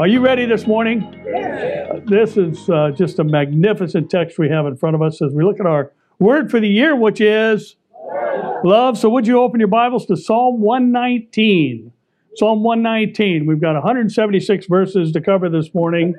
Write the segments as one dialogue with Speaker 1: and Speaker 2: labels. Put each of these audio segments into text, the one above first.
Speaker 1: Are you ready this morning? This is uh, just a magnificent text we have in front of us as we look at our word for the year, which is love. So, would you open your Bibles to Psalm 119? Psalm 119. We've got 176 verses to cover this morning.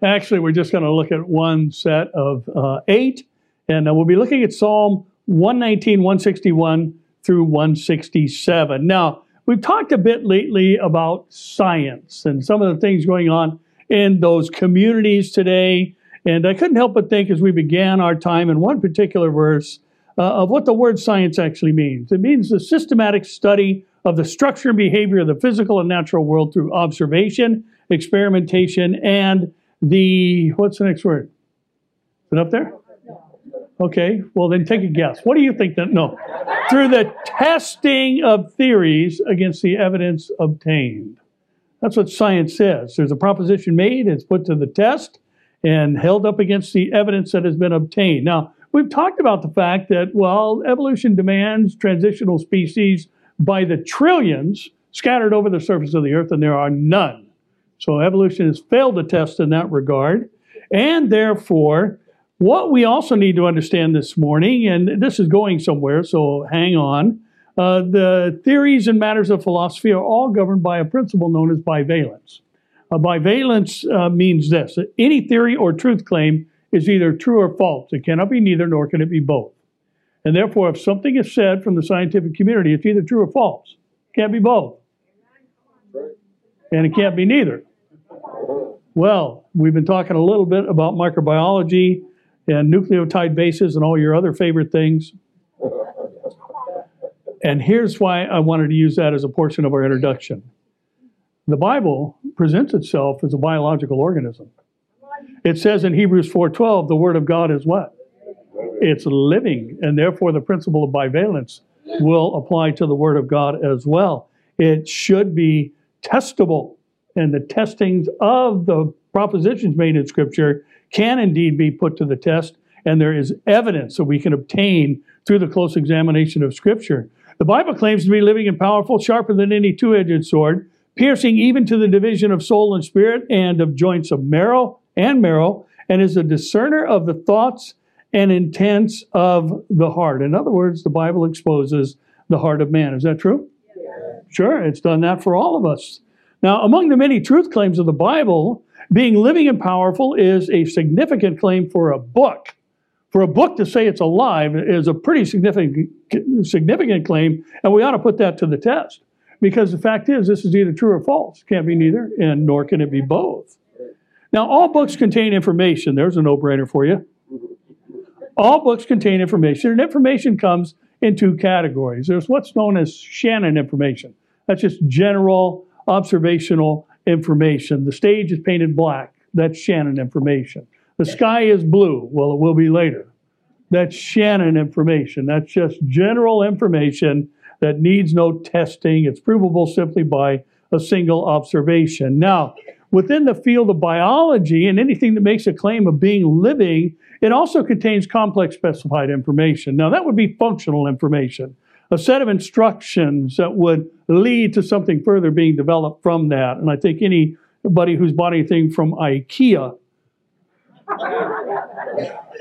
Speaker 1: Actually, we're just going to look at one set of uh, eight, and uh, we'll be looking at Psalm 119, 161 through 167. Now, we've talked a bit lately about science and some of the things going on in those communities today. And I couldn't help but think as we began our time in one particular verse uh, of what the word science actually means. It means the systematic study of the structure and behavior of the physical and natural world through observation, experimentation, and the what's the next word? Is it up there? Okay, well then take a guess. What do you think that no? Through the testing of theories against the evidence obtained. That's what science says. There's a proposition made, it's put to the test, and held up against the evidence that has been obtained. Now, we've talked about the fact that, well, evolution demands transitional species by the trillions scattered over the surface of the earth, and there are none. So evolution has failed the test in that regard. And therefore, what we also need to understand this morning, and this is going somewhere, so hang on, uh, the theories and matters of philosophy are all governed by a principle known as bivalence. Uh, bivalence uh, means this any theory or truth claim is either true or false. It cannot be neither, nor can it be both. And therefore, if something is said from the scientific community, it's either true or false. It can't be both. And it can't be neither. Well, we've been talking a little bit about microbiology and nucleotide bases and all your other favorite things. And here's why I wanted to use that as a portion of our introduction. The Bible presents itself as a biological organism. It says in Hebrews 4:12, the word of God is what? It's living, and therefore the principle of bivalence will apply to the word of God as well. It should be testable, and the testings of the propositions made in Scripture can indeed be put to the test, and there is evidence that we can obtain through the close examination of Scripture. The Bible claims to be living and powerful, sharper than any two edged sword, piercing even to the division of soul and spirit and of joints of marrow and marrow, and is a discerner of the thoughts and intents of the heart. In other words, the Bible exposes the heart of man. Is that true? Sure, it's done that for all of us. Now, among the many truth claims of the Bible, being living and powerful is a significant claim for a book. For a book to say it's alive is a pretty significant, significant claim, and we ought to put that to the test. Because the fact is, this is either true or false. It Can't be neither, and nor can it be both. Now, all books contain information. There's a no brainer for you. All books contain information, and information comes in two categories. There's what's known as Shannon information. That's just general observational information. The stage is painted black. That's Shannon information. The sky is blue. Well, it will be later. That's Shannon information. That's just general information that needs no testing. It's provable simply by a single observation. Now, within the field of biology and anything that makes a claim of being living, it also contains complex specified information. Now, that would be functional information a set of instructions that would lead to something further being developed from that. And I think anybody who's bought anything from IKEA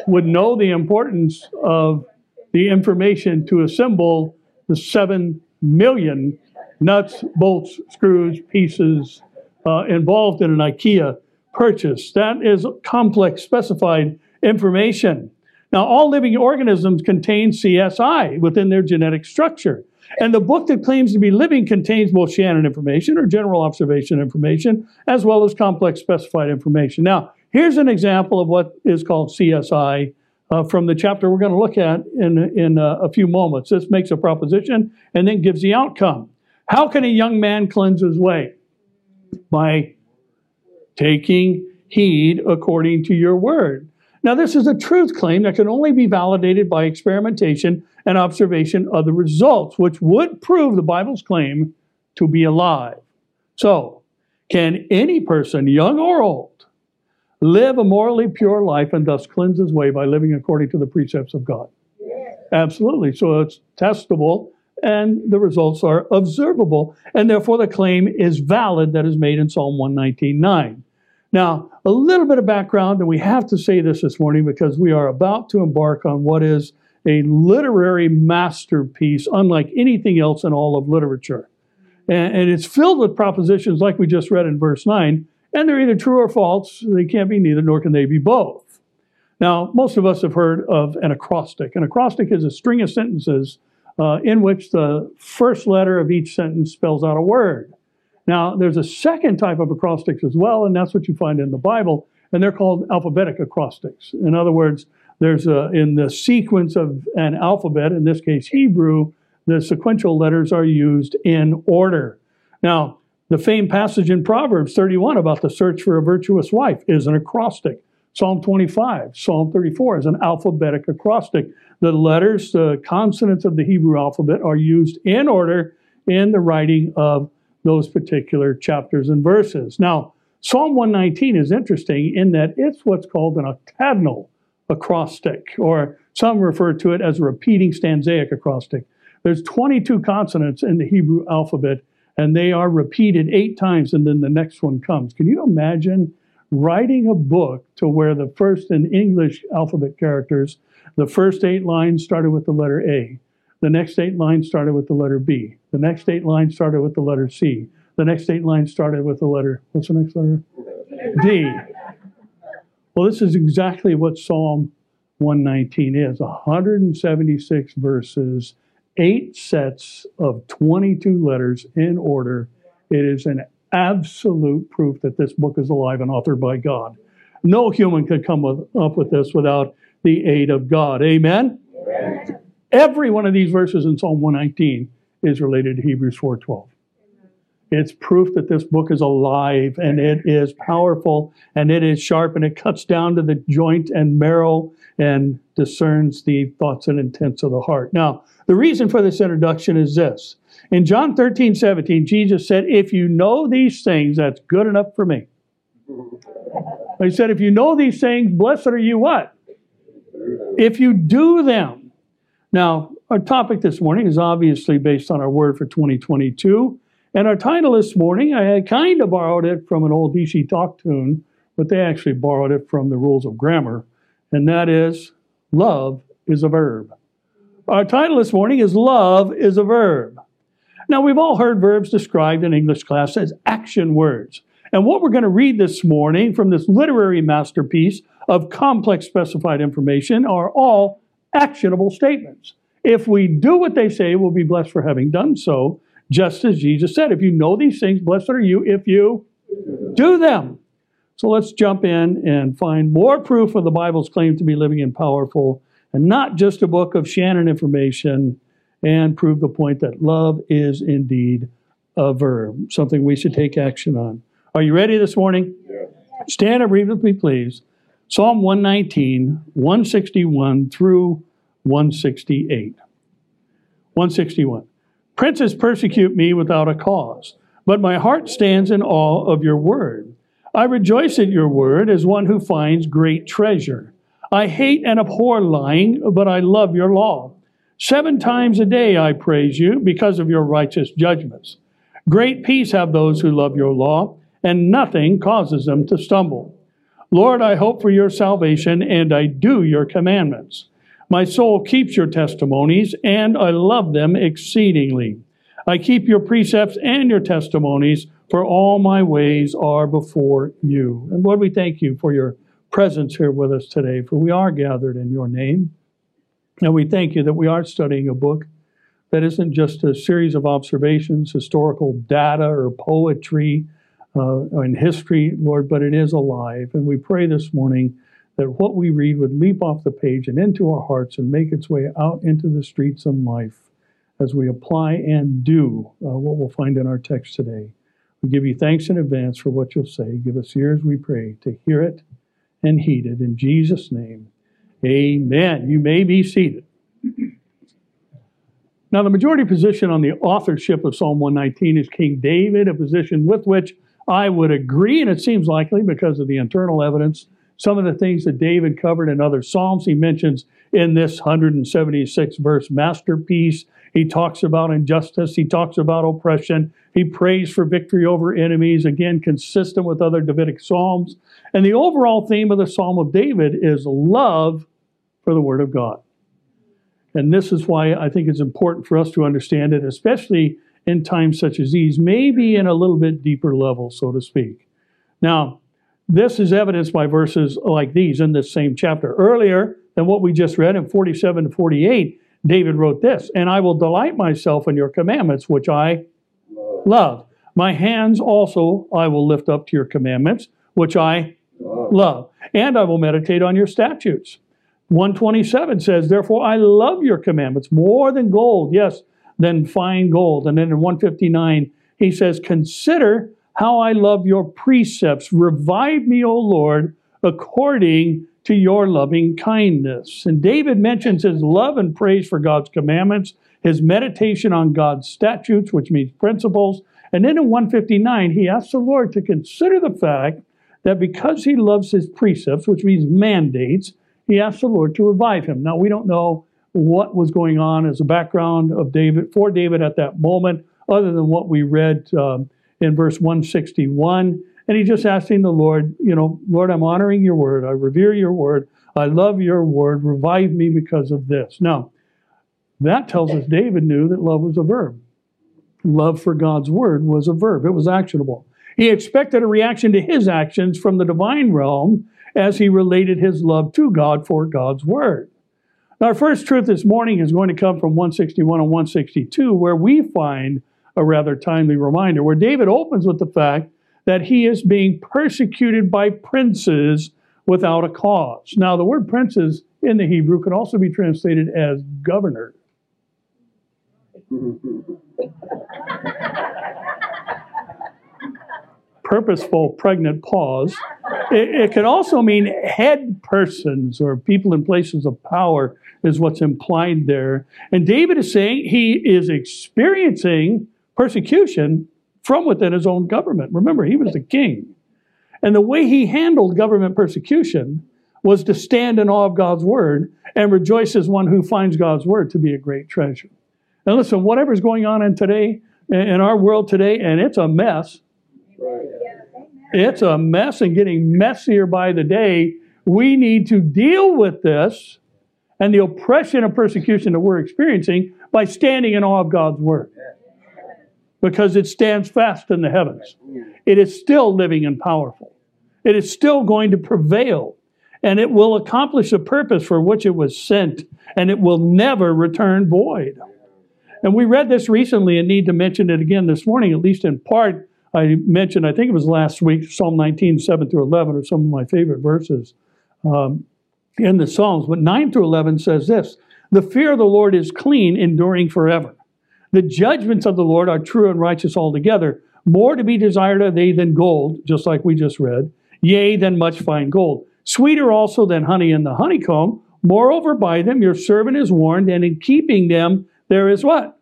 Speaker 1: would know the importance of the information to assemble the seven million nuts, bolts, screws, pieces uh, involved in an IKEA purchase. That is complex specified information. Now, all living organisms contain CSI within their genetic structure. And the book that claims to be living contains both Shannon information or general observation information, as well as complex specified information. Now, here's an example of what is called CSI uh, from the chapter we're going to look at in, in uh, a few moments. This makes a proposition and then gives the outcome. How can a young man cleanse his way? By taking heed according to your word. Now, this is a truth claim that can only be validated by experimentation and observation of the results, which would prove the Bible's claim to be alive. So, can any person, young or old, live a morally pure life and thus cleanse his way by living according to the precepts of God? Yes. Absolutely. So it's testable and the results are observable, and therefore the claim is valid that is made in Psalm 119.9. Now, a little bit of background, and we have to say this this morning because we are about to embark on what is a literary masterpiece unlike anything else in all of literature. And, and, it's filled with propositions like we just read in verse 9, and they're either true or false. They can't be neither, nor can they be both. Now, most of us have heard of an acrostic. An acrostic is a string of sentences uh, in which the first letter of each sentence spells out a word. Now, there's a second type of acrostics as well, and that's what you find in the Bible, and they're called alphabetic acrostics. In other words, there's a, in the sequence of an alphabet, in this case Hebrew, the sequential letters are used in order. Now, the famed passage in Proverbs 31 about the search for a virtuous wife is an acrostic. Psalm 25, Psalm 34 is an alphabetic acrostic. The letters, the consonants of the Hebrew alphabet are used in order in the writing of those particular chapters and verses. Now, Psalm 119 is interesting in that it's what's called an octagonal acrostic, or some refer to it as a repeating stanzaic acrostic. There's 22 consonants in the Hebrew alphabet, and they are repeated eight times, and then the next one comes. Can you imagine writing a book to where the first in English alphabet characters, the first eight lines started with the letter A, the next eight lines started with the letter B, the next eight lines started with the letter C, the next eight lines started with the letter, what's the next letter? D. Well, this is exactly what Psalm 119 is 176 verses, eight sets of 22 letters in order. It is an absolute proof that this book is alive and authored by God. No human could come with, up with this without the aid of God. Amen? Amen? Every one of these verses in Psalm 119 is related to Hebrews 4:12. It's proof that this book is alive and it is powerful and it is sharp and it cuts down to the joint and marrow and discerns the thoughts and intents of the heart. Now, the reason for this introduction is this. In John 13, 17, Jesus said, If you know these things, that's good enough for me. He said, If you know these things, blessed are you what? If you do them. Now, our topic this morning is obviously based on our word for 2022. And our title this morning, I kind of borrowed it from an old DC Talk tune, but they actually borrowed it from the rules of grammar, and that is Love is a Verb. Our title this morning is Love is a Verb. Now, we've all heard verbs described in English class as action words. And what we're going to read this morning from this literary masterpiece of complex specified information are all actionable statements. If we do what they say, we'll be blessed for having done so just as Jesus said. If you know these things, blessed are you if you do them. So let's jump in and find more proof of the Bible's claim to be living and powerful, and not just a book of Shannon information, and prove the point that love is indeed a verb, something we should take action on. Are you ready this morning? Yeah. Stand and read with me, please. Psalm 119, 161 through 168. 161. Princes persecute me without a cause, but my heart stands in awe of your word. I rejoice at your word as one who finds great treasure. I hate and abhor lying, but I love your law. Seven times a day I praise you because of your righteous judgments. Great peace have those who love your law, and nothing causes them to stumble. Lord, I hope for your salvation, and I do your commandments. My soul keeps your testimonies, and I love them exceedingly. I keep your precepts and your testimonies, for all my ways are before you. And Lord, we thank you for your presence here with us today, for we are gathered in your name. And we thank you that we are studying a book that isn't just a series of observations, historical data, or poetry uh, in history, Lord, but it is alive. And we pray this morning that what we read would leap off the page and into our hearts and make its way out into the streets of life as we apply and do uh, what we'll find in our text today. We give you thanks in advance for what you'll say. Give us ears, we pray, to hear it and heed it. In Jesus' name, amen. You may be seated. Now, the majority position on the authorship of Psalm 119 is King David, a position with which I would agree, and it seems likely because of the internal evidence some of the things that David covered in other Psalms. He mentions in this 176 verse masterpiece. He talks about injustice. He talks about oppression. He prays for victory over enemies, again, consistent with other Davidic Psalms. And the overall theme of the Psalm of David is love for the Word of God. And this is why I think it's important for us to understand it, especially in times such as these, maybe in a little bit deeper level, so to speak. Now, this is evidenced by verses like these in this same chapter. Earlier than what we just read in 47 to 48, David wrote this And I will delight myself in your commandments, which I love. My hands also I will lift up to your commandments, which I love. And I will meditate on your statutes. 127 says, Therefore I love your commandments more than gold, yes, than fine gold. And then in 159, he says, Consider how I love your precepts. Revive me, O Lord, according to your loving kindness. And David mentions his love and praise for God's commandments, his meditation on God's statutes, which means principles. And then in 159, he asks the Lord to consider the fact that because he loves his precepts, which means mandates, he asks the Lord to revive him. Now, we don't know what was going on as a background of David for David at that moment, other than what we read um, in verse 161. And he's just asking the Lord, you know, Lord, I'm honoring your word. I revere your word. I love your word. Revive me because of this. Now, that tells us David knew that love was a verb. Love for God's word was a verb, it was actionable. He expected a reaction to his actions from the divine realm as he related his love to God for God's word. Our first truth this morning is going to come from 161 and 162, where we find a rather timely reminder, where David opens with the fact that he is being persecuted by princes without a cause. Now, the word princes in the Hebrew can also be translated as governor. Purposeful pregnant pause. It, it can also mean head persons or people in places of power, is what's implied there. And David is saying he is experiencing persecution from within his own government. Remember, he was the king. And the way he handled government persecution was to stand in awe of God's word and rejoice as one who finds God's word to be a great treasure. And listen, whatever's going on in today, in our world today, and it's a mess. It's a mess and getting messier by the day. We need to deal with this and the oppression and persecution that we're experiencing by standing in awe of God's word because it stands fast in the heavens. It is still living and powerful. It is still going to prevail, and it will accomplish the purpose for which it was sent, and it will never return void. And we read this recently and need to mention it again this morning, at least in part. I mentioned, I think it was last week, Psalm 19, 7 through 11, are some of my favorite verses um, in the Psalms. But 9 through 11 says this The fear of the Lord is clean, enduring forever. The judgments of the Lord are true and righteous altogether. More to be desired are they than gold, just like we just read, yea, than much fine gold. Sweeter also than honey in the honeycomb. Moreover, by them your servant is warned, and in keeping them there is what?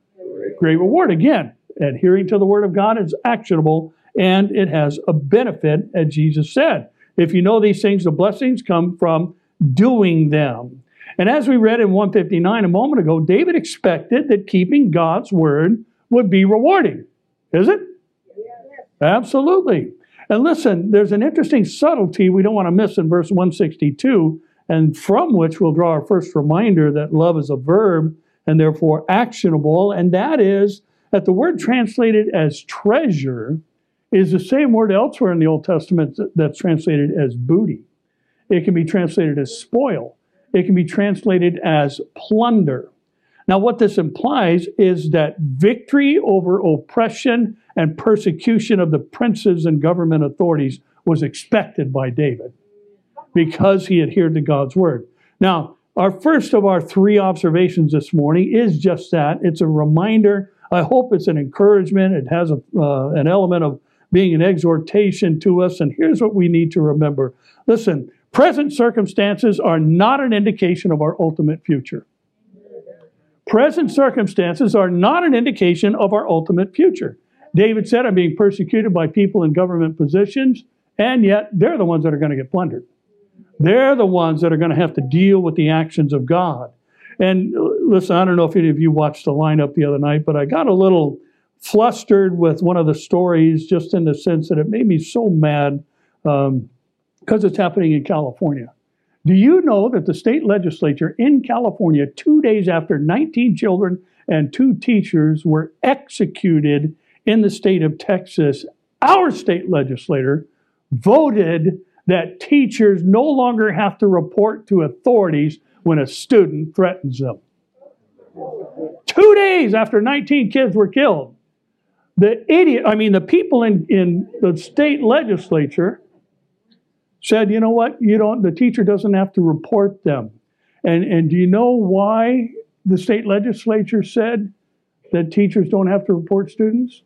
Speaker 1: Great reward. Again, adhering to the word of God is actionable and it has a benefit, as Jesus said. If you know these things, the blessings come from doing them. And as we read in 159 a moment ago, David expected that keeping God's word would be rewarding. Is it? Absolutely. And listen, there's an interesting subtlety we don't want to miss in verse 162, and from which we'll draw our first reminder that love is a verb and therefore actionable, and that is that the word translated as treasure is the same word elsewhere in the Old Testament that's translated as booty. It can be translated as spoil. It can be translated as plunder. Now, what this implies is that victory over oppression and persecution of the princes and government authorities was expected by David because he adhered to God's word. Now, our first of our three observations this morning is just that. It's a reminder. I hope it's an encouragement. It has a, uh, an element of being an exhortation to us. And here's what we need to remember listen, Present circumstances are not an indication of our ultimate future. Present circumstances are not an indication of our ultimate future. David said, I'm being persecuted by people in government positions, and yet they're the ones that are going to get plundered. They're the ones that are going to have to deal with the actions of God. And uh, listen, I don't know if any of you watched the lineup the other night, but I got a little flustered with one of the stories just in the sense that it made me so mad because it's happening in California. Do you know that the state legislature in California, two days after 19 children and two teachers were executed in the state of Texas, our state legislator voted that teachers no longer have to report to authorities when a student threatens them. Two days after 19 kids were killed, the idiot, I mean, the people in, in the state legislature said, you know what, you don't, the teacher doesn't have to report them. And, and do you know why the state legislature said that teachers don't have to report students?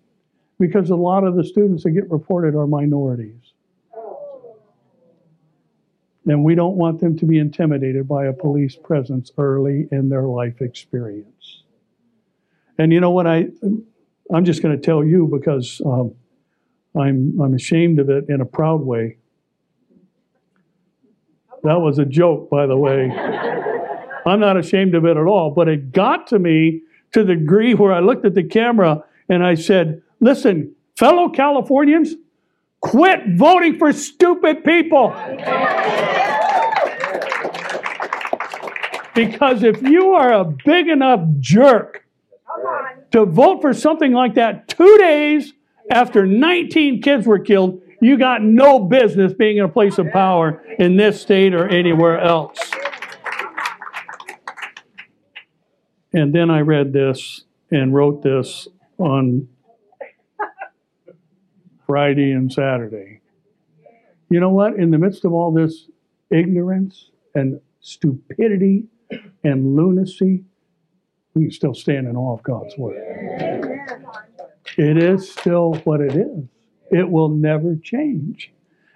Speaker 1: Because a lot of the students that get reported are minorities. And we don't want them to be intimidated by a police presence early in their life experience. And you know what? I, I'm just going to tell you because um, I'm, I'm ashamed of it in a proud way. That was a joke, by the way. I'm not ashamed of it at all, but it got to me to the degree where I looked at the camera and I said, Listen, fellow Californians, Quit voting for stupid people. Because if you are a big enough jerk to vote for something like that two days after 19 kids were killed, you got no business being in a place of power in this state or anywhere else. And then I read this and wrote this on Friday and Saturday. You know what? In the midst of all this ignorance and stupidity and lunacy, we can still stand in awe of God's Word. It is still what it is. It will never change.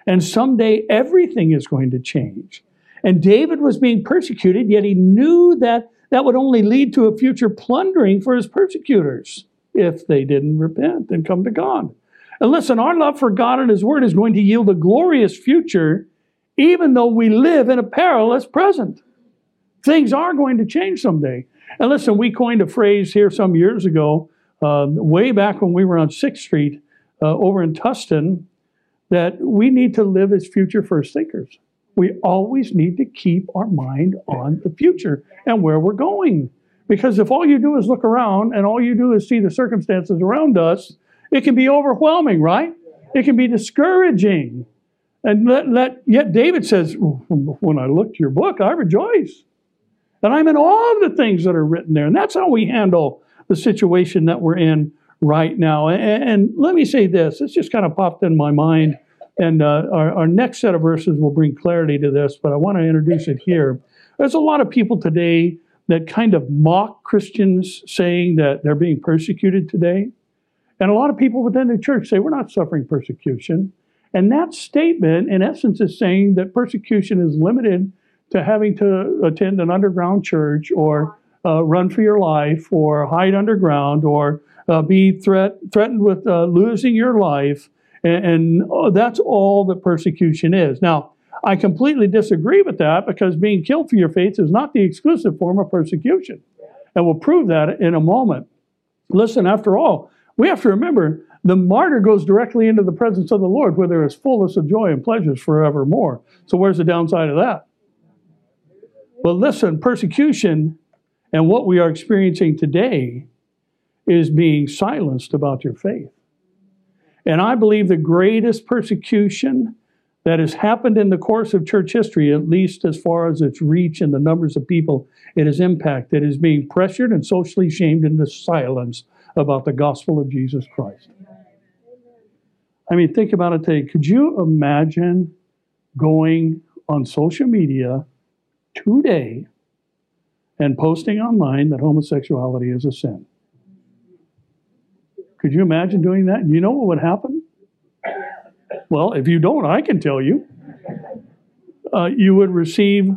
Speaker 1: And someday everything is going to change. And David was being persecuted, yet he knew that that would only lead to a future plundering for his persecutors if they didn't repent and come to God. And listen, our love for God and His Word is going to yield a glorious future, even though we live in a perilous present. Things are going to change someday. And listen, we coined a phrase here some years ago, uh, way back when we were on 6th Street uh, over in Tustin, that we need to live as future first thinkers. We always need to keep our mind on the future and where we're going. Because if all you do is look around and all you do is see the circumstances around us, it can be overwhelming, right? It can be discouraging. And let, let, yet David says, when I look to your book, I rejoice. And I'm in awe of the things that are written there. And that's how we handle the situation that we're in right now. And, and let me say this, it's just kind of popped in my mind. And uh, our, our next set of verses will bring clarity to this, but I want to introduce it here. There's a lot of people today that kind of mock Christians saying that they're being persecuted today. And a lot of people within the church say, we're not suffering persecution. And that statement, in essence, is saying that persecution is limited to having to attend an underground church or uh, run for your life or hide underground or uh, be threat, threatened with uh, losing your life. And, and oh, that's all that persecution is. Now, I completely disagree with that because being killed for your faith is not the exclusive form of persecution. And we'll prove that in a moment. Listen, after all, we have to remember the martyr goes directly into the presence of the Lord where there is fullness of joy and pleasures forevermore. So, where's the downside of that? But listen, persecution and what we are experiencing today is being silenced about your faith. And I believe the greatest persecution that has happened in the course of church history, at least as far as its reach and the numbers of people it has impacted, is being pressured and socially shamed into silence about the gospel of Jesus Christ. I mean, think about it today. Could you imagine going on social media today and posting online that homosexuality is a sin? Could you imagine doing that? Do you know what would happen? Well, if you don't, I can tell you. Uh, you would receive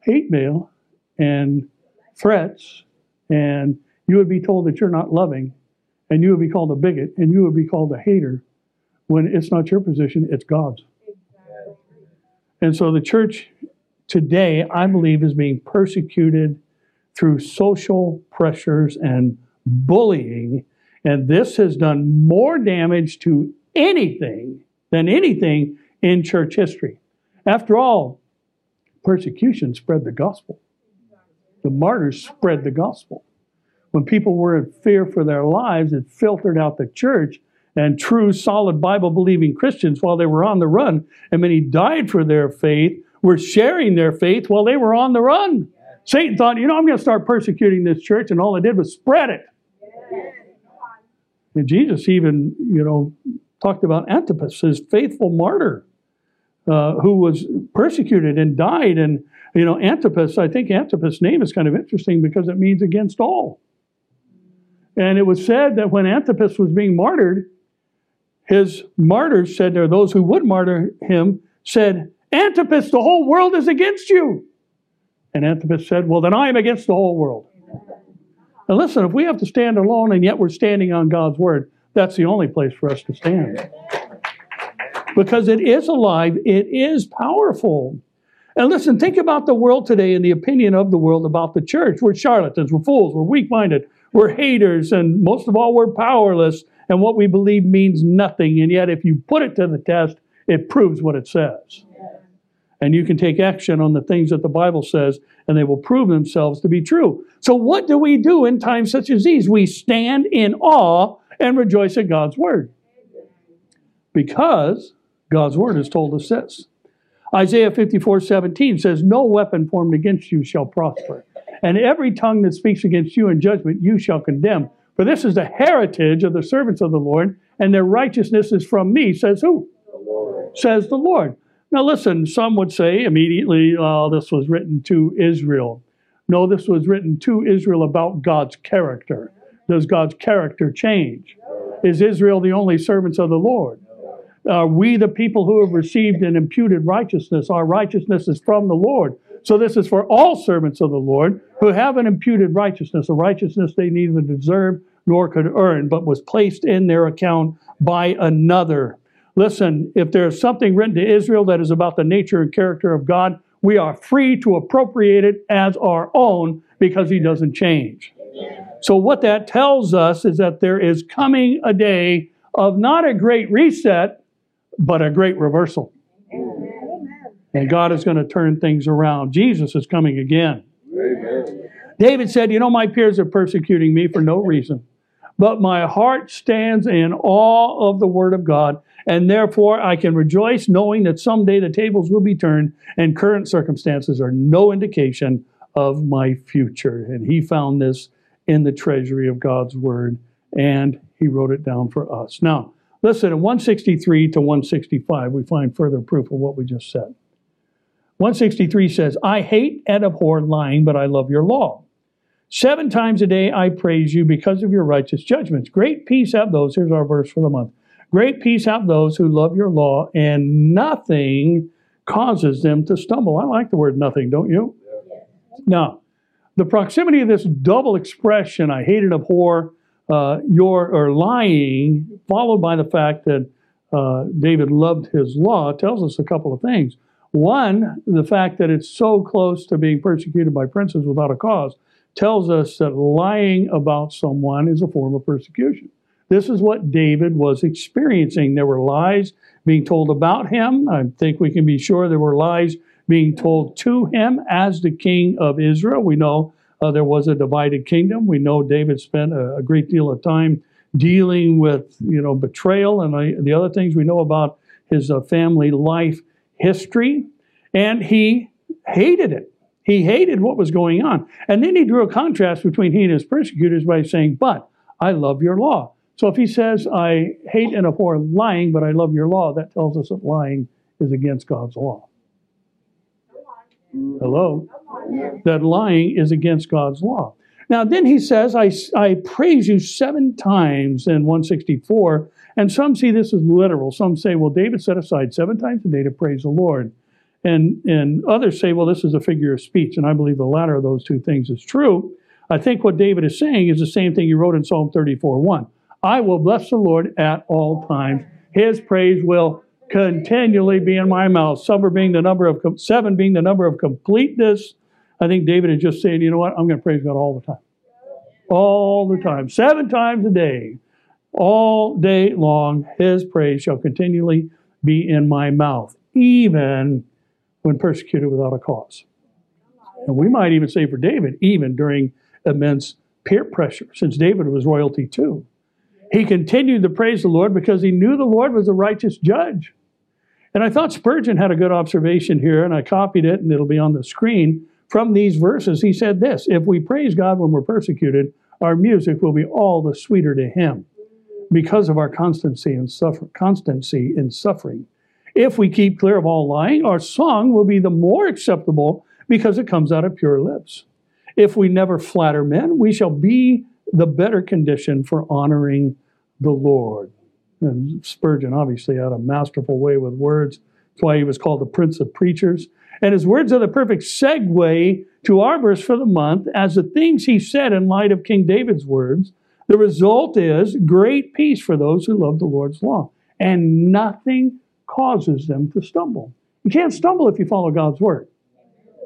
Speaker 1: hate mail and threats and you would be told that you're not loving, and you would be called a bigot, and you would be called a hater, when it's not your position, it's God's. And so the church today, I believe, is being persecuted through social pressures and bullying. And this has done more damage to anything than anything in church history. After all, persecution spread the gospel. The martyrs spread the gospel. When people were in fear for their lives, it filtered out the church and true, solid Bible believing Christians while they were on the run. And many died for their faith, were sharing their faith while they were on the run. Satan thought, you know, I'm going to start persecuting this church, and all I did was spread it. And Jesus even, you know, talked about Antipas, his faithful martyr, uh, who was persecuted and died. And, you know, Antipas, I think Antipas' name is kind of interesting because it means against all. And it was said that when Antipas was being martyred, his martyrs said, or those who would martyr him, said, Antipas, the whole world is against you. And Antipas said, Well, then I am against the whole world. Now, listen, if we have to stand alone and yet we're standing on God's word, that's the only place for us to stand. Because it is alive, it is powerful. And listen, think about the world today and the opinion of the world about the church. We're charlatans, we're fools, we're weak minded, we're haters, and most of all, we're powerless. And what we believe means nothing. And yet, if you put it to the test, it proves what it says. And you can take action on the things that the Bible says, and they will prove themselves to be true. So, what do we do in times such as these? We stand in awe and rejoice at God's word. Because God's word has told us this. Isaiah 54 17 says, No weapon formed against you shall prosper, and every tongue that speaks against you in judgment you shall condemn. For this is the heritage of the servants of the Lord, and their righteousness is from me, says who? The says the Lord. Now, listen, some would say immediately, oh, this was written to Israel. No, this was written to Israel about God's character. Does God's character change? Is Israel the only servants of the Lord? Are we the people who have received an imputed righteousness? Our righteousness is from the Lord. So this is for all servants of the Lord who have an imputed righteousness, a righteousness they neither deserved nor could earn, but was placed in their account by another. Listen, if there's something written to Israel that is about the nature and character of God, we are free to appropriate it as our own because He doesn't change. So, what that tells us is that there is coming a day of not a great reset, but a great reversal. And God is going to turn things around. Jesus is coming again. David said, You know, my peers are persecuting me for no reason, but my heart stands in awe of the Word of God, and therefore I can rejoice knowing that someday the tables will be turned, and current circumstances are no indication of my future. And he found this in the treasury of God's Word, and he wrote it down for us. Now, listen, in 163 to 165, we find further proof of what we just said. 163 says, I hate and abhor lying, but I love your law. Seven times a day I praise you because of your righteous judgments. Great peace have those, here's our verse for the month. Great peace have those who love your law, and nothing causes them to stumble. I like the word nothing, don't you? Now, the proximity of this double expression, I hate and abhor uh, your or lying, followed by the fact that uh, David loved his law, tells us a couple of things. One, the fact that it's so close to being persecuted by princes without a cause tells us that lying about someone is a form of persecution. This is what David was experiencing. There were lies being told about him. I think we can be sure there were lies being told to him as the king of Israel. We know uh, there was a divided kingdom. We know David spent a, a great deal of time dealing with, you know, betrayal and uh, the other things we know about his uh, family life history. And he hated it. He hated what was going on. And then he drew a contrast between he and his persecutors by saying, But I love your law. So if he says, I hate and abhor lying, but I love your law, that tells us that lying is against God's law. Hello? That lying is against God's law. Now, then he says, I, I praise you seven times in 164. And some see this as literal. Some say, well, David set aside seven times a day to praise the Lord. And, and others say, well, this is a figure of speech. And I believe the latter of those two things is true. I think what David is saying is the same thing he wrote in Psalm 34 1. I will bless the Lord at all times. His praise will continually be in my mouth. Seven being the number of seven being the number of completeness. I think David is just saying, you know what? I'm going to praise God all the time, all the time, seven times a day, all day long. His praise shall continually be in my mouth, even when persecuted without a cause. And we might even say for David, even during immense peer pressure, since David was royalty too. He continued to praise the Lord because he knew the Lord was a righteous judge. And I thought Spurgeon had a good observation here, and I copied it, and it'll be on the screen. From these verses, he said this If we praise God when we're persecuted, our music will be all the sweeter to Him because of our constancy in, suffer- constancy in suffering. If we keep clear of all lying, our song will be the more acceptable because it comes out of pure lips. If we never flatter men, we shall be the better condition for honoring the Lord. And Spurgeon obviously had a masterful way with words. That's why he was called the Prince of Preachers. And his words are the perfect segue to our verse for the month as the things he said in light of King David's words. The result is great peace for those who love the Lord's law, and nothing causes them to stumble. You can't stumble if you follow God's word,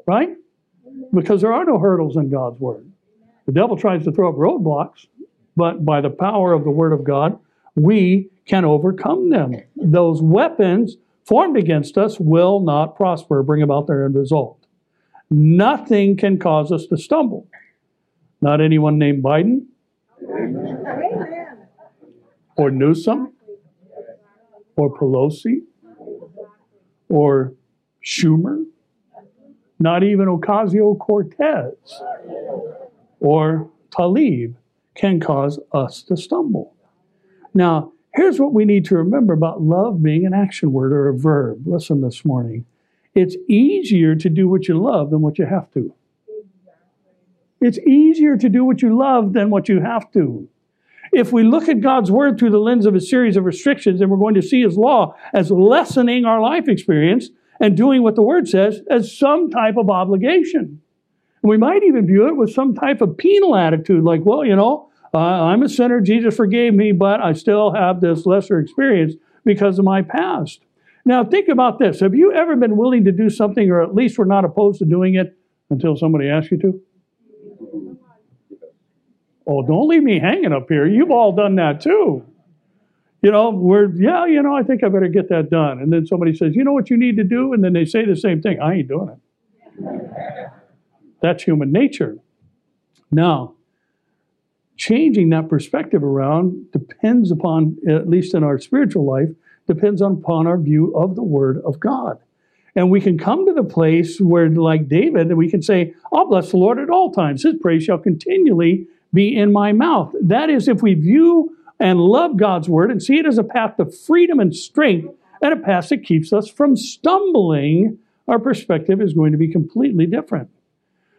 Speaker 1: right? Because there are no hurdles in God's word. The devil tries to throw up roadblocks, but by the power of the word of God, we can overcome them. Those weapons formed against us will not prosper, bring about their end result. Nothing can cause us to stumble. Not anyone named Biden or Newsom or Pelosi or Schumer, not even Ocasio Cortez or Tlaib can cause us to stumble. Now, here's what we need to remember about love being an action word or a verb. Listen this morning. It's easier to do what you love than what you have to. It's easier to do what you love than what you have to. If we look at God's word through the lens of a series of restrictions, and we're going to see his law as lessening our life experience and doing what the word says as some type of obligation. We might even view it with some type of penal attitude, like, well, you know, uh, I'm a sinner, Jesus forgave me, but I still have this lesser experience because of my past. Now, think about this. Have you ever been willing to do something, or at least were not opposed to doing it until somebody asked you to? Oh, don't leave me hanging up here. You've all done that too. You know, we're, yeah, you know, I think I better get that done. And then somebody says, you know what you need to do? And then they say the same thing. I ain't doing it. That's human nature. Now, changing that perspective around depends upon, at least in our spiritual life, depends upon our view of the Word of God. And we can come to the place where, like David, we can say, I'll bless the Lord at all times. His praise shall continually be in my mouth. That is, if we view and love God's Word and see it as a path to freedom and strength and a path that keeps us from stumbling, our perspective is going to be completely different.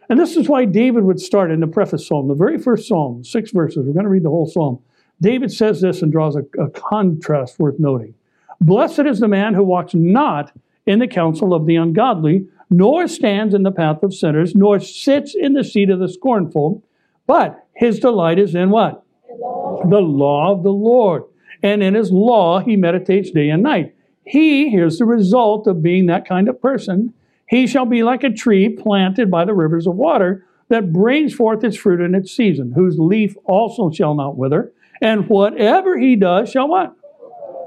Speaker 1: And this is why David would start in the preface psalm, the very first psalm, six verses. We're going to read the whole psalm. David says this and draws a, a contrast worth noting. Blessed is the man who walks not in the counsel of the ungodly, nor stands in the path of sinners, nor sits in the seat of the scornful, but his delight is in what? The law, the law of the Lord. And in his law he meditates day and night. He, here's the result of being that kind of person, he shall be like a tree planted by the rivers of water that brings forth its fruit in its season, whose leaf also shall not wither, and whatever he does shall what?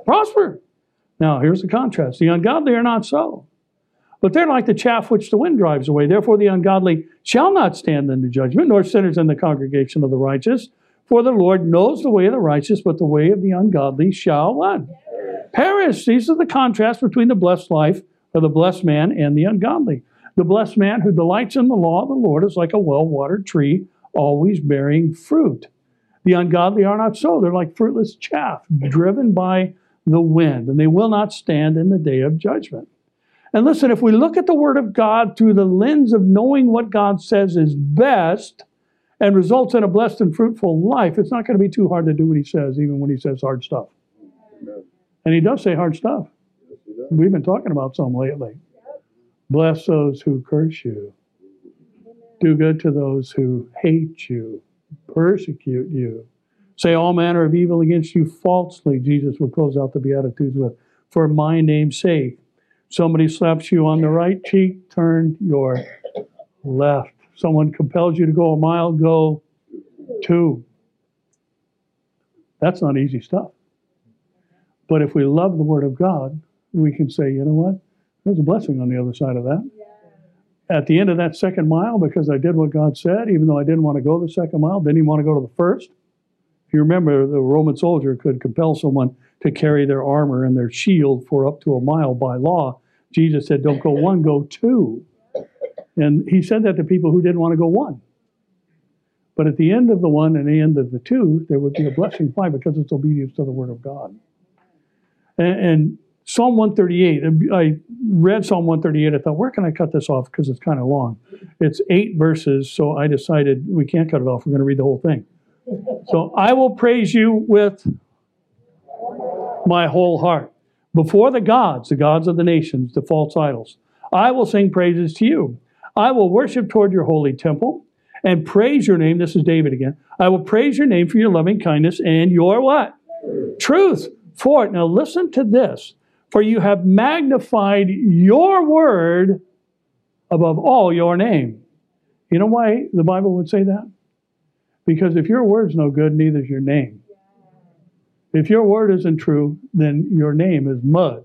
Speaker 1: Prosper. Now, here's the contrast. The ungodly are not so. But they're like the chaff which the wind drives away. Therefore, the ungodly shall not stand in the judgment, nor sinners in the congregation of the righteous. For the Lord knows the way of the righteous, but the way of the ungodly shall what? Perish. These are the contrast between the blessed life of the blessed man and the ungodly. The blessed man who delights in the law of the Lord is like a well watered tree, always bearing fruit. The ungodly are not so. They're like fruitless chaff, driven by the wind, and they will not stand in the day of judgment. And listen, if we look at the Word of God through the lens of knowing what God says is best and results in a blessed and fruitful life, it's not going to be too hard to do what He says, even when He says hard stuff. And He does say hard stuff. We've been talking about some lately. Bless those who curse you. Do good to those who hate you, persecute you. Say all manner of evil against you falsely, Jesus would close out the Beatitudes with. for my name's sake. Somebody slaps you on the right cheek, turn your left. Someone compels you to go a mile, go two. That's not easy stuff. But if we love the Word of God, we can say, you know what? There's a blessing on the other side of that. At the end of that second mile, because I did what God said, even though I didn't want to go the second mile, didn't even want to go to the first. If you remember, the Roman soldier could compel someone to carry their armor and their shield for up to a mile by law. Jesus said, Don't go one, go two. And he said that to people who didn't want to go one. But at the end of the one and the end of the two, there would be a blessing. Why? Because it's obedience to the Word of God. And, and Psalm 138, I read Psalm 138. I thought, where can I cut this off? Because it's kind of long. It's eight verses, so I decided we can't cut it off. We're going to read the whole thing. So I will praise you with my whole heart. Before the gods, the gods of the nations, the false idols, I will sing praises to you. I will worship toward your holy temple and praise your name. This is David again. I will praise your name for your loving kindness and your what? Truth. For it. Now listen to this. For you have magnified your word above all your name. You know why the Bible would say that? Because if your word's no good, neither's your name. If your word isn't true, then your name is mud.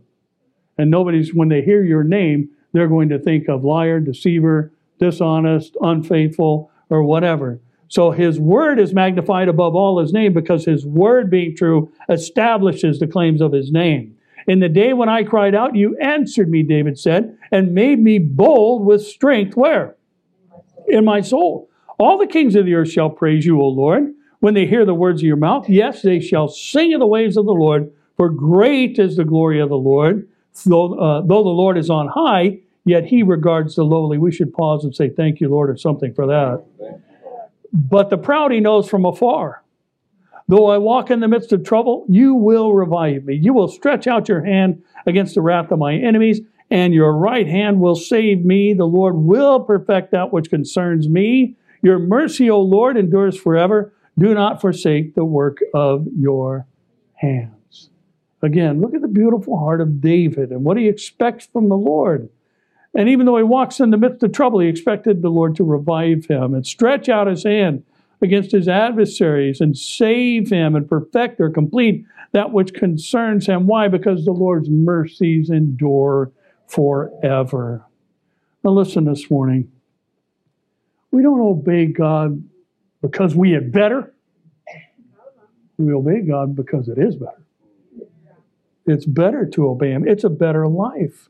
Speaker 1: And nobody's, when they hear your name, they're going to think of liar, deceiver, dishonest, unfaithful, or whatever. So his word is magnified above all his name because his word being true establishes the claims of his name. In the day when I cried out, you answered me, David said, and made me bold with strength. Where? In my soul. All the kings of the earth shall praise you, O Lord, when they hear the words of your mouth. Yes, they shall sing of the ways of the Lord, for great is the glory of the Lord. Though, uh, though the Lord is on high, yet he regards the lowly. We should pause and say, Thank you, Lord, or something for that. But the proud he knows from afar. Though I walk in the midst of trouble, you will revive me. You will stretch out your hand against the wrath of my enemies, and your right hand will save me. The Lord will perfect that which concerns me. Your mercy, O Lord, endures forever. Do not forsake the work of your hands. Again, look at the beautiful heart of David and what he expects from the Lord. And even though he walks in the midst of trouble, he expected the Lord to revive him and stretch out his hand against his adversaries and save him and perfect or complete that which concerns him. Why? Because the Lord's mercies endure forever. Now, listen this morning. We don't obey God because we had better. We obey God because it is better. It's better to obey Him, it's a better life.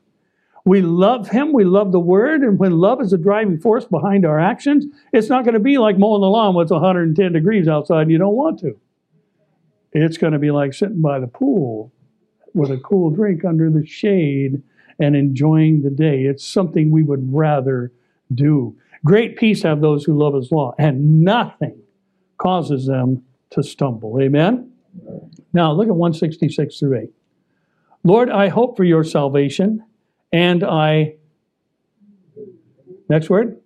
Speaker 1: We love Him, we love the Word, and when love is a driving force behind our actions, it's not going to be like mowing the lawn when it's 110 degrees outside and you don't want to. It's going to be like sitting by the pool with a cool drink under the shade and enjoying the day. It's something we would rather do. Great peace have those who love his law, and nothing causes them to stumble. Amen? Now look at 166 through 8. Lord, I hope for your salvation, and I, next word,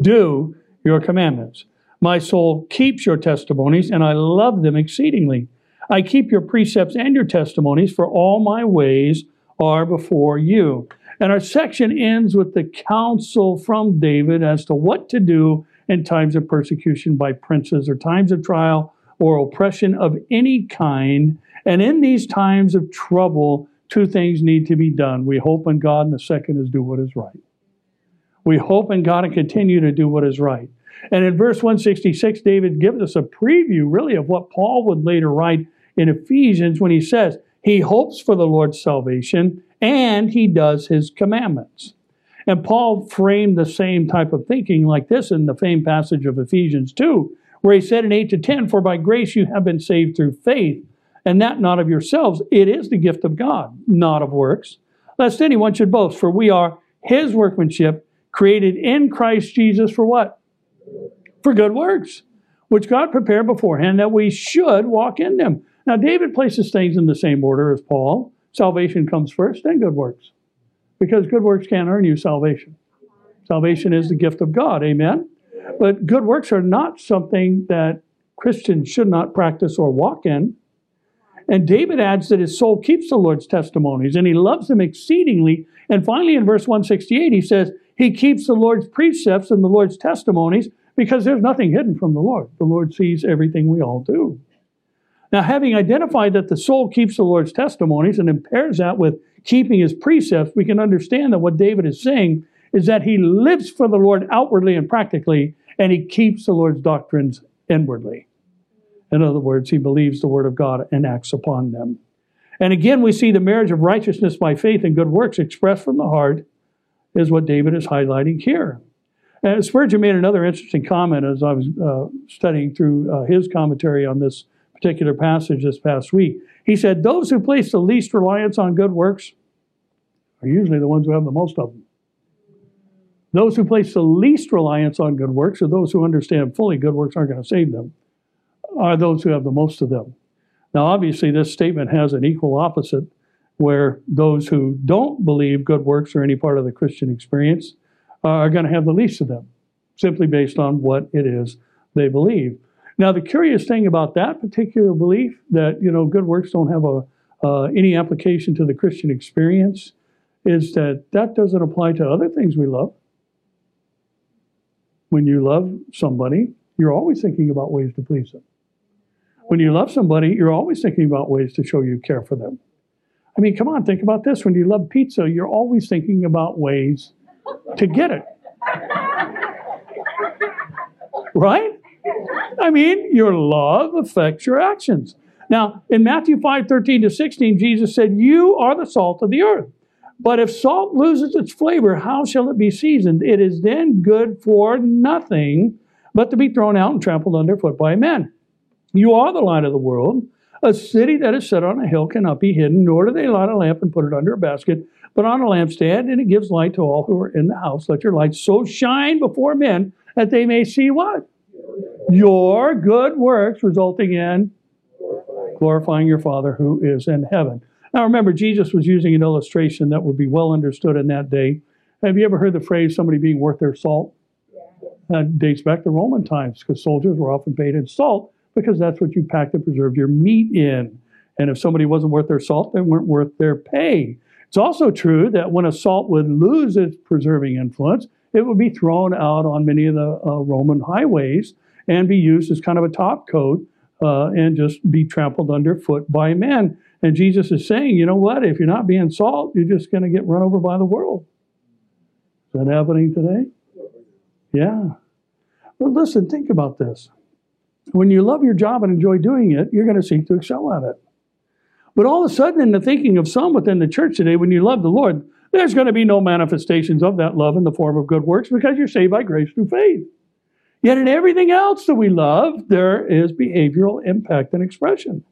Speaker 1: do your commandments. My soul keeps your testimonies, and I love them exceedingly. I keep your precepts and your testimonies, for all my ways are before you. And our section ends with the counsel from David as to what to do in times of persecution by princes or times of trial or oppression of any kind. And in these times of trouble, two things need to be done. We hope in God, and the second is do what is right. We hope in God and continue to do what is right. And in verse 166, David gives us a preview, really, of what Paul would later write in Ephesians when he says, He hopes for the Lord's salvation and he does his commandments. And Paul framed the same type of thinking like this in the famed passage of Ephesians 2, where he said in 8 to 10, For by grace you have been saved through faith, and that not of yourselves. It is the gift of God, not of works, lest anyone should boast. For we are his workmanship, created in Christ Jesus for what? For good works, which God prepared beforehand that we should walk in them. Now, David places things in the same order as Paul. Salvation comes first, then good works. Because good works can't earn you salvation. Salvation is the gift of God, amen? But good works are not something that Christians should not practice or walk in. And David adds that his soul keeps the Lord's testimonies and he loves them exceedingly. And finally, in verse 168, he says, He keeps the Lord's precepts and the Lord's testimonies because there's nothing hidden from the Lord. The Lord sees everything we all do. Now, having identified that the soul keeps the Lord's testimonies and impairs that with keeping his precepts, we can understand that what David is saying is that he lives for the Lord outwardly and practically, and he keeps the Lord's doctrines inwardly. In other words, he believes the word of God and acts upon them. And again, we see the marriage of righteousness by faith and good works expressed from the heart is what David is highlighting here. And Spurgeon made another interesting comment as I was uh, studying through uh, his commentary on this particular passage this past week. He said, Those who place the least reliance on good works are usually the ones who have the most of them. Those who place the least reliance on good works, or those who understand fully good works aren't going to save them, are those who have the most of them. Now, obviously, this statement has an equal opposite, where those who don't believe good works are any part of the Christian experience are going to have the least of them, simply based on what it is they believe. Now, the curious thing about that particular belief that you know good works don't have a uh, any application to the Christian experience is that that doesn't apply to other things we love. When you love somebody, you're always thinking about ways to please them. When you love somebody, you're always thinking about ways to show you care for them. I mean, come on, think about this. When you love pizza, you're always thinking about ways to get it. Right? I mean, your love affects your actions. Now, in Matthew 5 13 to 16, Jesus said, You are the salt of the earth. But if salt loses its flavor, how shall it be seasoned? It is then good for nothing but to be thrown out and trampled underfoot by men. You are the light of the world. A city that is set on a hill cannot be hidden, nor do they light a lamp and put it under a basket, but on a lampstand, and it gives light to all who are in the house. Let your light so shine before men that they may see what? Your good works, resulting in glorifying your Father who is in heaven. Now remember, Jesus was using an illustration that would be well understood in that day. Have you ever heard the phrase somebody being worth their salt? That dates back to Roman times because soldiers were often paid in salt because that's what you packed and preserved your meat in. And if somebody wasn't worth their salt, they weren't worth their pay. It's also true that when a salt would lose its preserving influence, it would be thrown out on many of the uh, Roman highways and be used as kind of a top coat uh, and just be trampled underfoot by men. And Jesus is saying, you know what? If you're not being salt, you're just going to get run over by the world. Is that happening today? Yeah. But listen, think about this. When you love your job and enjoy doing it, you're going to seek to excel at it. But all of a sudden, in the thinking of some within the church today, when you love the Lord, there's going to be no manifestations of that love in the form of good works because you're saved by grace through faith. Yet in everything else that we love, there is behavioral impact and expression.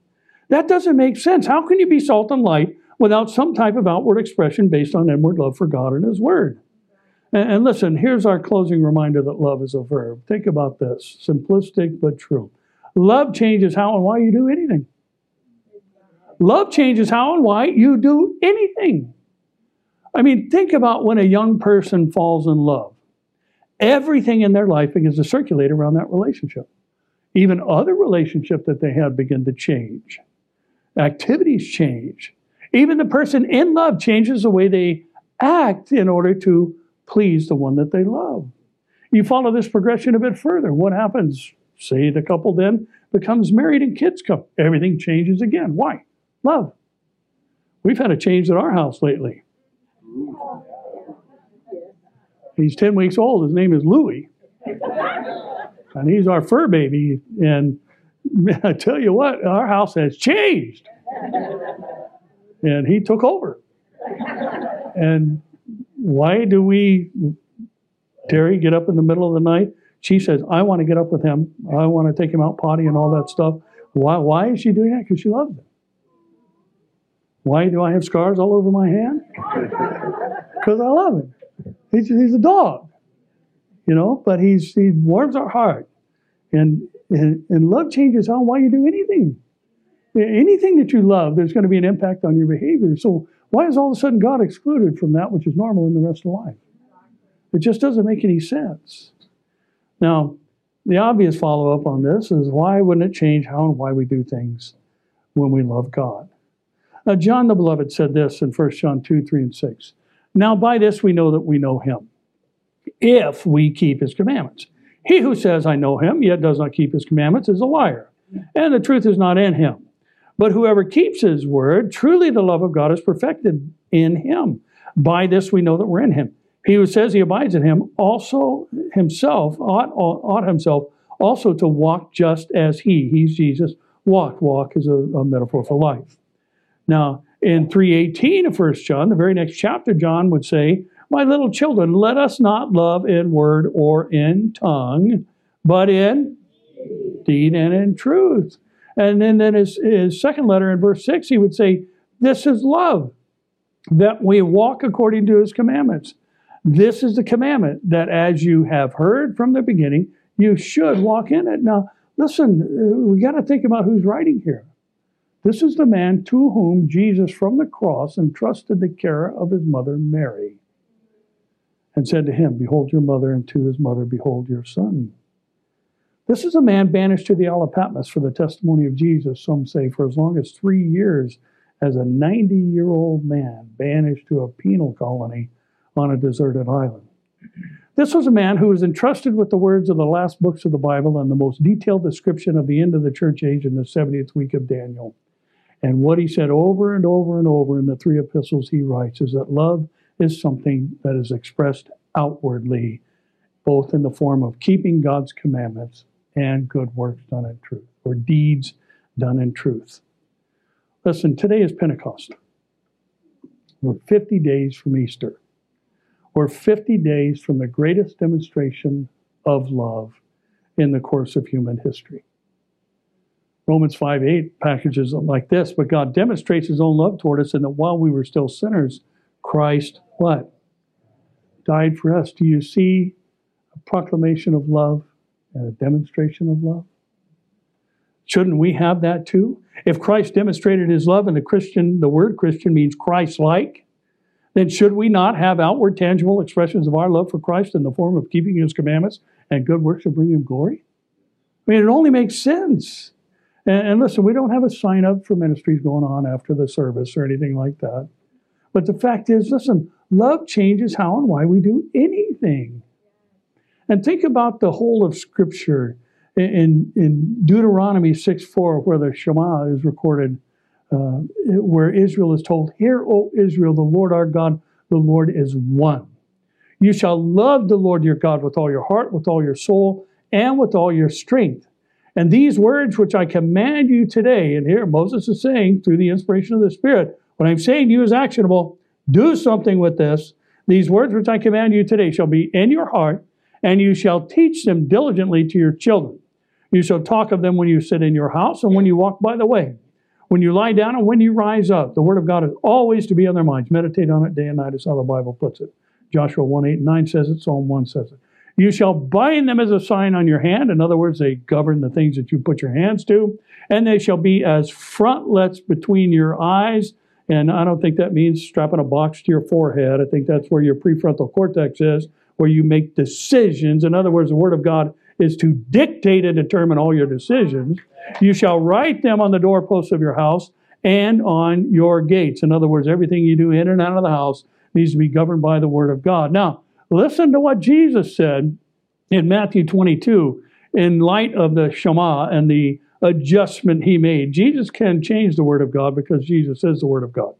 Speaker 1: That doesn't make sense. How can you be salt and light without some type of outward expression based on inward love for God and His Word? And, and listen, here's our closing reminder that love is a verb. Think about this simplistic but true. Love changes how and why you do anything. Love changes how and why you do anything. I mean, think about when a young person falls in love. Everything in their life begins to circulate around that relationship. Even other relationships that they have begin to change. Activities change. Even the person in love changes the way they act in order to please the one that they love. You follow this progression a bit further. What happens? Say the couple then becomes married and kids come. Everything changes again. Why? Love. We've had a change at our house lately. He's 10 weeks old. His name is Louie. And he's our fur baby. And I tell you what, our house has changed. And he took over. And why do we, Terry, get up in the middle of the night? She says, I want to get up with him. I want to take him out potty and all that stuff. Why, why is she doing that? Because she loves him. Why do I have scars all over my hand? Because I love him. He's, he's a dog, you know, but he's, he warms our heart. And, and, and love changes how why you do anything. Anything that you love, there's going to be an impact on your behavior. So why is all of a sudden God excluded from that which is normal in the rest of life? It just doesn't make any sense. Now, the obvious follow up on this is why wouldn't it change how and why we do things? when we love God. Now, John the Beloved said this in 1 John 2, 3, and 6. Now, by this we know that we know him, if we keep his commandments. He who says, I know him, yet does not keep his commandments, is a liar, and the truth is not in him. But whoever keeps his word, truly the love of God is perfected in him. By this we know that we're in him. He who says he abides in him also himself ought, ought himself also to walk just as he, he's Jesus, walked. Walk is a, a metaphor for life. Now, in 318 of 1 John, the very next chapter, John would say, My little children, let us not love in word or in tongue, but in deed and in truth. And then in his, his second letter in verse 6, he would say, This is love, that we walk according to his commandments. This is the commandment that as you have heard from the beginning, you should walk in it. Now, listen, uh, we got to think about who's writing here. This is the man to whom Jesus from the cross entrusted the care of his mother Mary and said to him, Behold your mother, and to his mother, Behold your son. This is a man banished to the Isle of Patmos for the testimony of Jesus, some say, for as long as three years as a 90 year old man banished to a penal colony on a deserted island. This was a man who was entrusted with the words of the last books of the Bible and the most detailed description of the end of the church age in the 70th week of Daniel. And what he said over and over and over in the three epistles he writes is that love is something that is expressed outwardly, both in the form of keeping God's commandments and good works done in truth, or deeds done in truth. Listen, today is Pentecost. We're 50 days from Easter. We're 50 days from the greatest demonstration of love in the course of human history. Romans 5 8 packages like this, but God demonstrates his own love toward us in that while we were still sinners, Christ what? Died for us. Do you see a proclamation of love a demonstration of love? Shouldn't we have that too? If Christ demonstrated his love and the Christian, the word Christian means Christ like, then should we not have outward tangible expressions of our love for Christ in the form of keeping his commandments and good works to bring him glory? I mean, it only makes sense. And, and listen, we don't have a sign up for ministries going on after the service or anything like that. But the fact is, listen, love changes how and why we do anything. And think about the whole of Scripture in, in Deuteronomy 6 4, where the Shema is recorded, uh, where Israel is told, Hear, O Israel, the Lord our God, the Lord is one. You shall love the Lord your God with all your heart, with all your soul, and with all your strength. And these words which I command you today, and here Moses is saying through the inspiration of the Spirit, what I'm saying to you is actionable. Do something with this. These words which I command you today shall be in your heart, and you shall teach them diligently to your children. You shall talk of them when you sit in your house and when you walk by the way, when you lie down and when you rise up. The word of God is always to be on their minds. Meditate on it day and night, is how the Bible puts it. Joshua 1 8 and 9 says it, Psalm 1 says it. You shall bind them as a sign on your hand. In other words, they govern the things that you put your hands to. And they shall be as frontlets between your eyes. And I don't think that means strapping a box to your forehead. I think that's where your prefrontal cortex is, where you make decisions. In other words, the Word of God is to dictate and determine all your decisions. You shall write them on the doorposts of your house and on your gates. In other words, everything you do in and out of the house needs to be governed by the Word of God. Now, Listen to what Jesus said in Matthew 22 in light of the Shema and the adjustment he made. Jesus can change the Word of God because Jesus is the Word of God.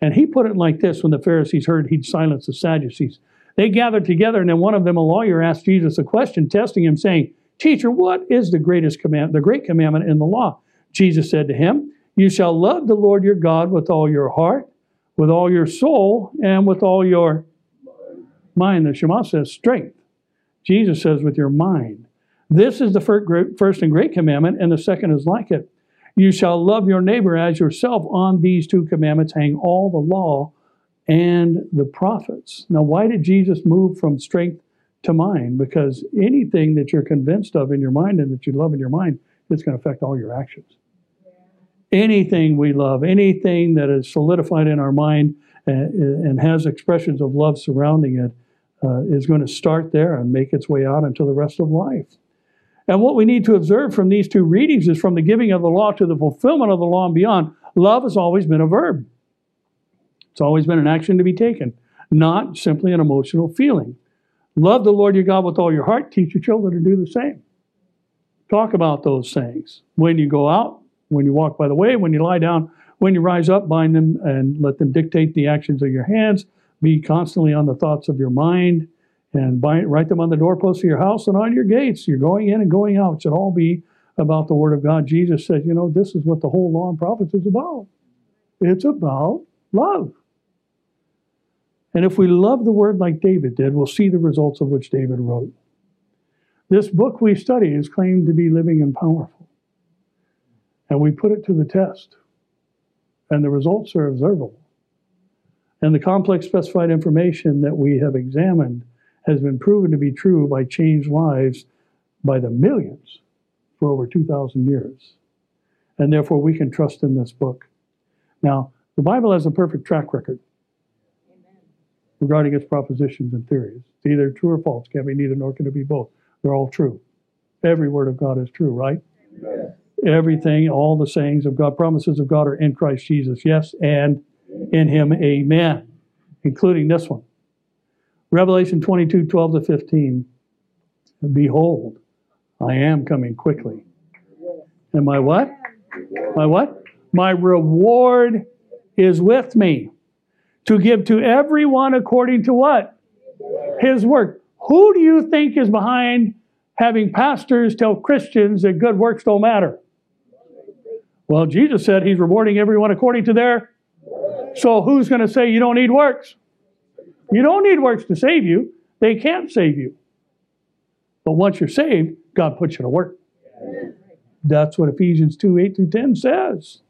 Speaker 1: And he put it like this when the Pharisees heard he'd silence the Sadducees. They gathered together, and then one of them, a lawyer, asked Jesus a question, testing him, saying, Teacher, what is the greatest command, the great commandment in the law? Jesus said to him, You shall love the Lord your God with all your heart, with all your soul, and with all your mind. The Shema says strength. Jesus says with your mind. This is the first and great commandment, and the second is like it. You shall love your neighbor as yourself. On these two commandments hang all the law and the prophets. Now, why did Jesus move from strength to mind? Because anything that you're convinced of in your mind and that you love in your mind, it's going to affect all your actions. Anything we love, anything that is solidified in our mind and, and has expressions of love surrounding it, uh, is going to start there and make its way out into the rest of life. And what we need to observe from these two readings is from the giving of the law to the fulfillment of the law and beyond, love has always been a verb. It's always been an action to be taken, not simply an emotional feeling. Love the Lord your God with all your heart. Teach your children to do the same. Talk about those things. When you go out, when you walk by the way, when you lie down, when you rise up, bind them and let them dictate the actions of your hands. Be constantly on the thoughts of your mind and bind, write them on the doorposts of your house and on your gates. You're going in and going out. It should all be about the Word of God. Jesus said, you know, this is what the whole law and prophets is about. It's about love. And if we love the Word like David did, we'll see the results of which David wrote. This book we study is claimed to be living and powerful. And we put it to the test. And the results are observable. And the complex specified information that we have examined has been proven to be true by changed lives by the millions for over 2,000 years. And therefore, we can trust in this book. Now, the Bible has a perfect track record regarding its propositions and theories. It's either true or false. Can't be neither nor can it be both. They're all true. Every word of God is true, right? Amen. Everything, all the sayings of God, promises of God are in Christ Jesus. Yes, and in Him, amen. Including this one. Revelation 22, 12 to 15. Behold, I am coming quickly. And my what? My what? My reward is with me to give to everyone according to what? His work. Who do you think is behind having pastors tell Christians that good works don't matter? Well, Jesus said he's rewarding everyone according to their. So who's going to say you don't need works? You don't need works to save you. They can't save you. But once you're saved, God puts you to work. That's what Ephesians 2 8 through 10 says.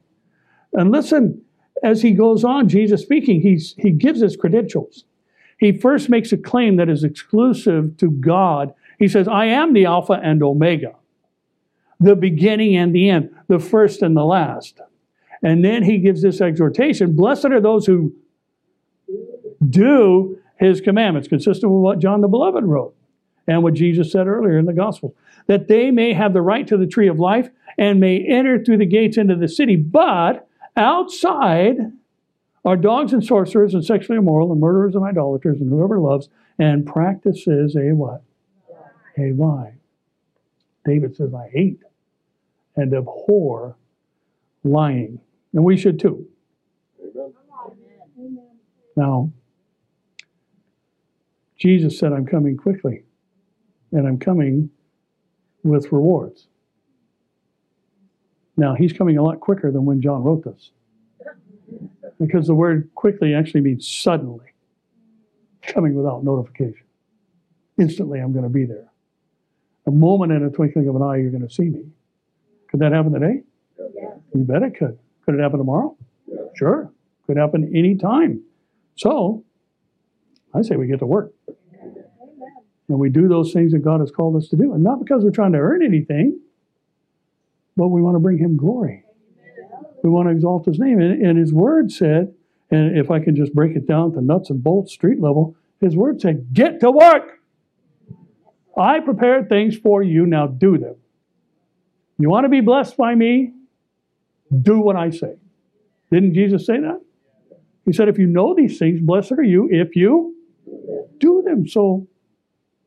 Speaker 1: And listen, as he goes on, Jesus speaking, he's, he gives his credentials. He first makes a claim that is exclusive to God. He says, I am the Alpha and Omega, the beginning and the end, the first and the last. And then he gives this exhortation Blessed are those who do his commandments, consistent with what John the Beloved wrote and what Jesus said earlier in the gospel, that they may have the right to the tree of life and may enter through the gates into the city. But outside are dogs and sorcerers and sexually immoral and murderers and idolaters and whoever loves and practices a what? A lie. David says, I hate and abhor lying. And we should too. Amen. Now, Jesus said, I'm coming quickly, and I'm coming with rewards. Now, he's coming a lot quicker than when John wrote this. Because the word quickly actually means suddenly, coming without notification. Instantly, I'm going to be there. A moment and a twinkling of an eye, you're going to see me. Could that happen today? Yeah. You bet it could. Could it happen tomorrow? Yeah. Sure. Could happen any time. So, I say we get to work. And we do those things that God has called us to do. And not because we're trying to earn anything, but we want to bring Him glory. We want to exalt His name. And, and His Word said, and if I can just break it down to nuts and bolts, street level, His Word said, Get to work! I prepared things for you, now do them. You want to be blessed by me? Do what I say. Didn't Jesus say that? He said, If you know these things, blessed are you if you do them. So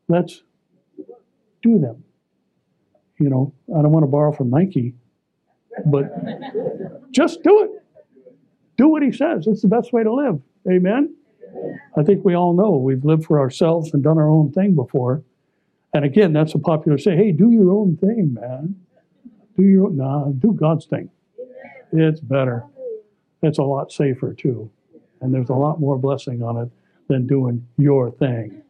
Speaker 1: let's do them. You know, I don't want to borrow from Nike, but just do it. Do what he says. It's the best way to live. Amen? I think we all know we've lived for ourselves and done our own thing before. And again, that's a popular say, hey, do your own thing, man. Do your nah, do God's thing. It's better. It's a lot safer too. And there's a lot more blessing on it than doing your thing.